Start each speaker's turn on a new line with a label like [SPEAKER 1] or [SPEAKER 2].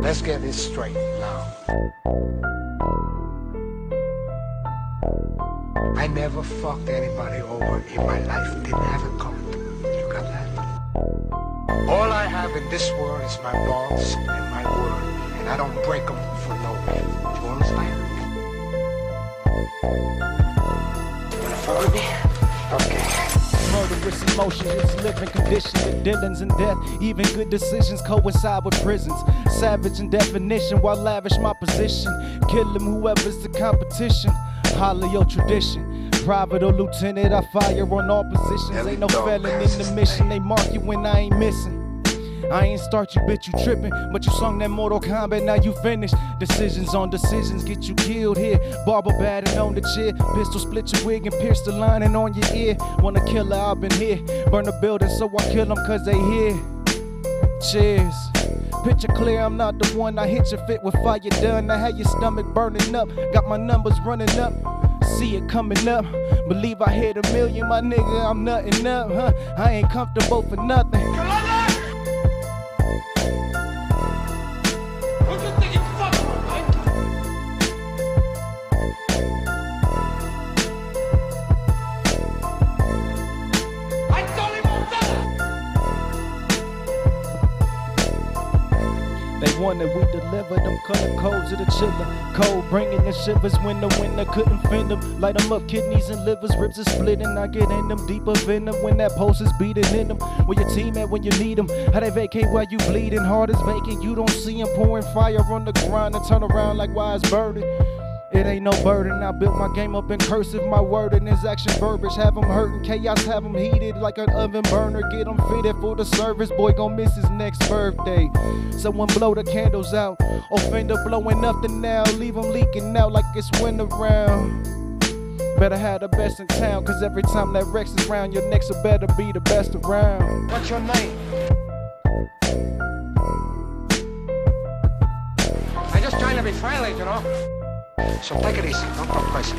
[SPEAKER 1] let's get this straight now. I never fucked anybody over in my life. Didn't have to me. You got that? All I have in this world is my balls and my word. And I don't break them for no. Do you understand? Wanna fuck with me? Okay.
[SPEAKER 2] Murderous emotions, it's living condition. The dealings and death, even good decisions coincide with prisons. Savage in definition, while lavish my position. Kill him, whoever's the competition. Holler your tradition. Private or lieutenant, I fire on all positions. Ain't no felon in the mission. They mark you when I ain't missing. I ain't start you, bitch, you trippin'. But you sung that Mortal Kombat, now you finished. Decisions on decisions get you killed here. Barber batting on the chair. Pistol split your wig and pierce the lining on your ear. Wanna kill her, I've been here. Burn the building, so I kill them cause they here. Cheers. Picture clear, I'm not the one. I hit your fit with fire done. I had your stomach burning up. Got my numbers running up. See it coming up. Believe I hit a million, my nigga. I'm nutting up, huh? I ain't comfortable for nothing.
[SPEAKER 3] Done.
[SPEAKER 2] They wanted we deliver them color codes of the chiller. Cold bringing the shivers when the winter couldn't fend them. Light them up, kidneys and livers, ribs are splitting. I get in them deeper venom when that pulse is beating in them. Where your team at when you need them? How they vacate while you bleeding? Heart is vacant, you don't see them pouring fire on the grind and turn around like wise burden. It ain't no burden. I built my game up in cursive. My word and his action verbiage have him hurting. Chaos have him heated like an oven burner. Get him fitted for the service. Boy gon' miss his next birthday. Someone blow the candles out. Offender blowing nothing now. Leave him leaking out like it's winter round. Better have the best in town. Cause every time that Rex is round, your next will better be the best around.
[SPEAKER 1] What's your name? I'm just trying to be friendly, you know. So take it easy. Don't talk crazy.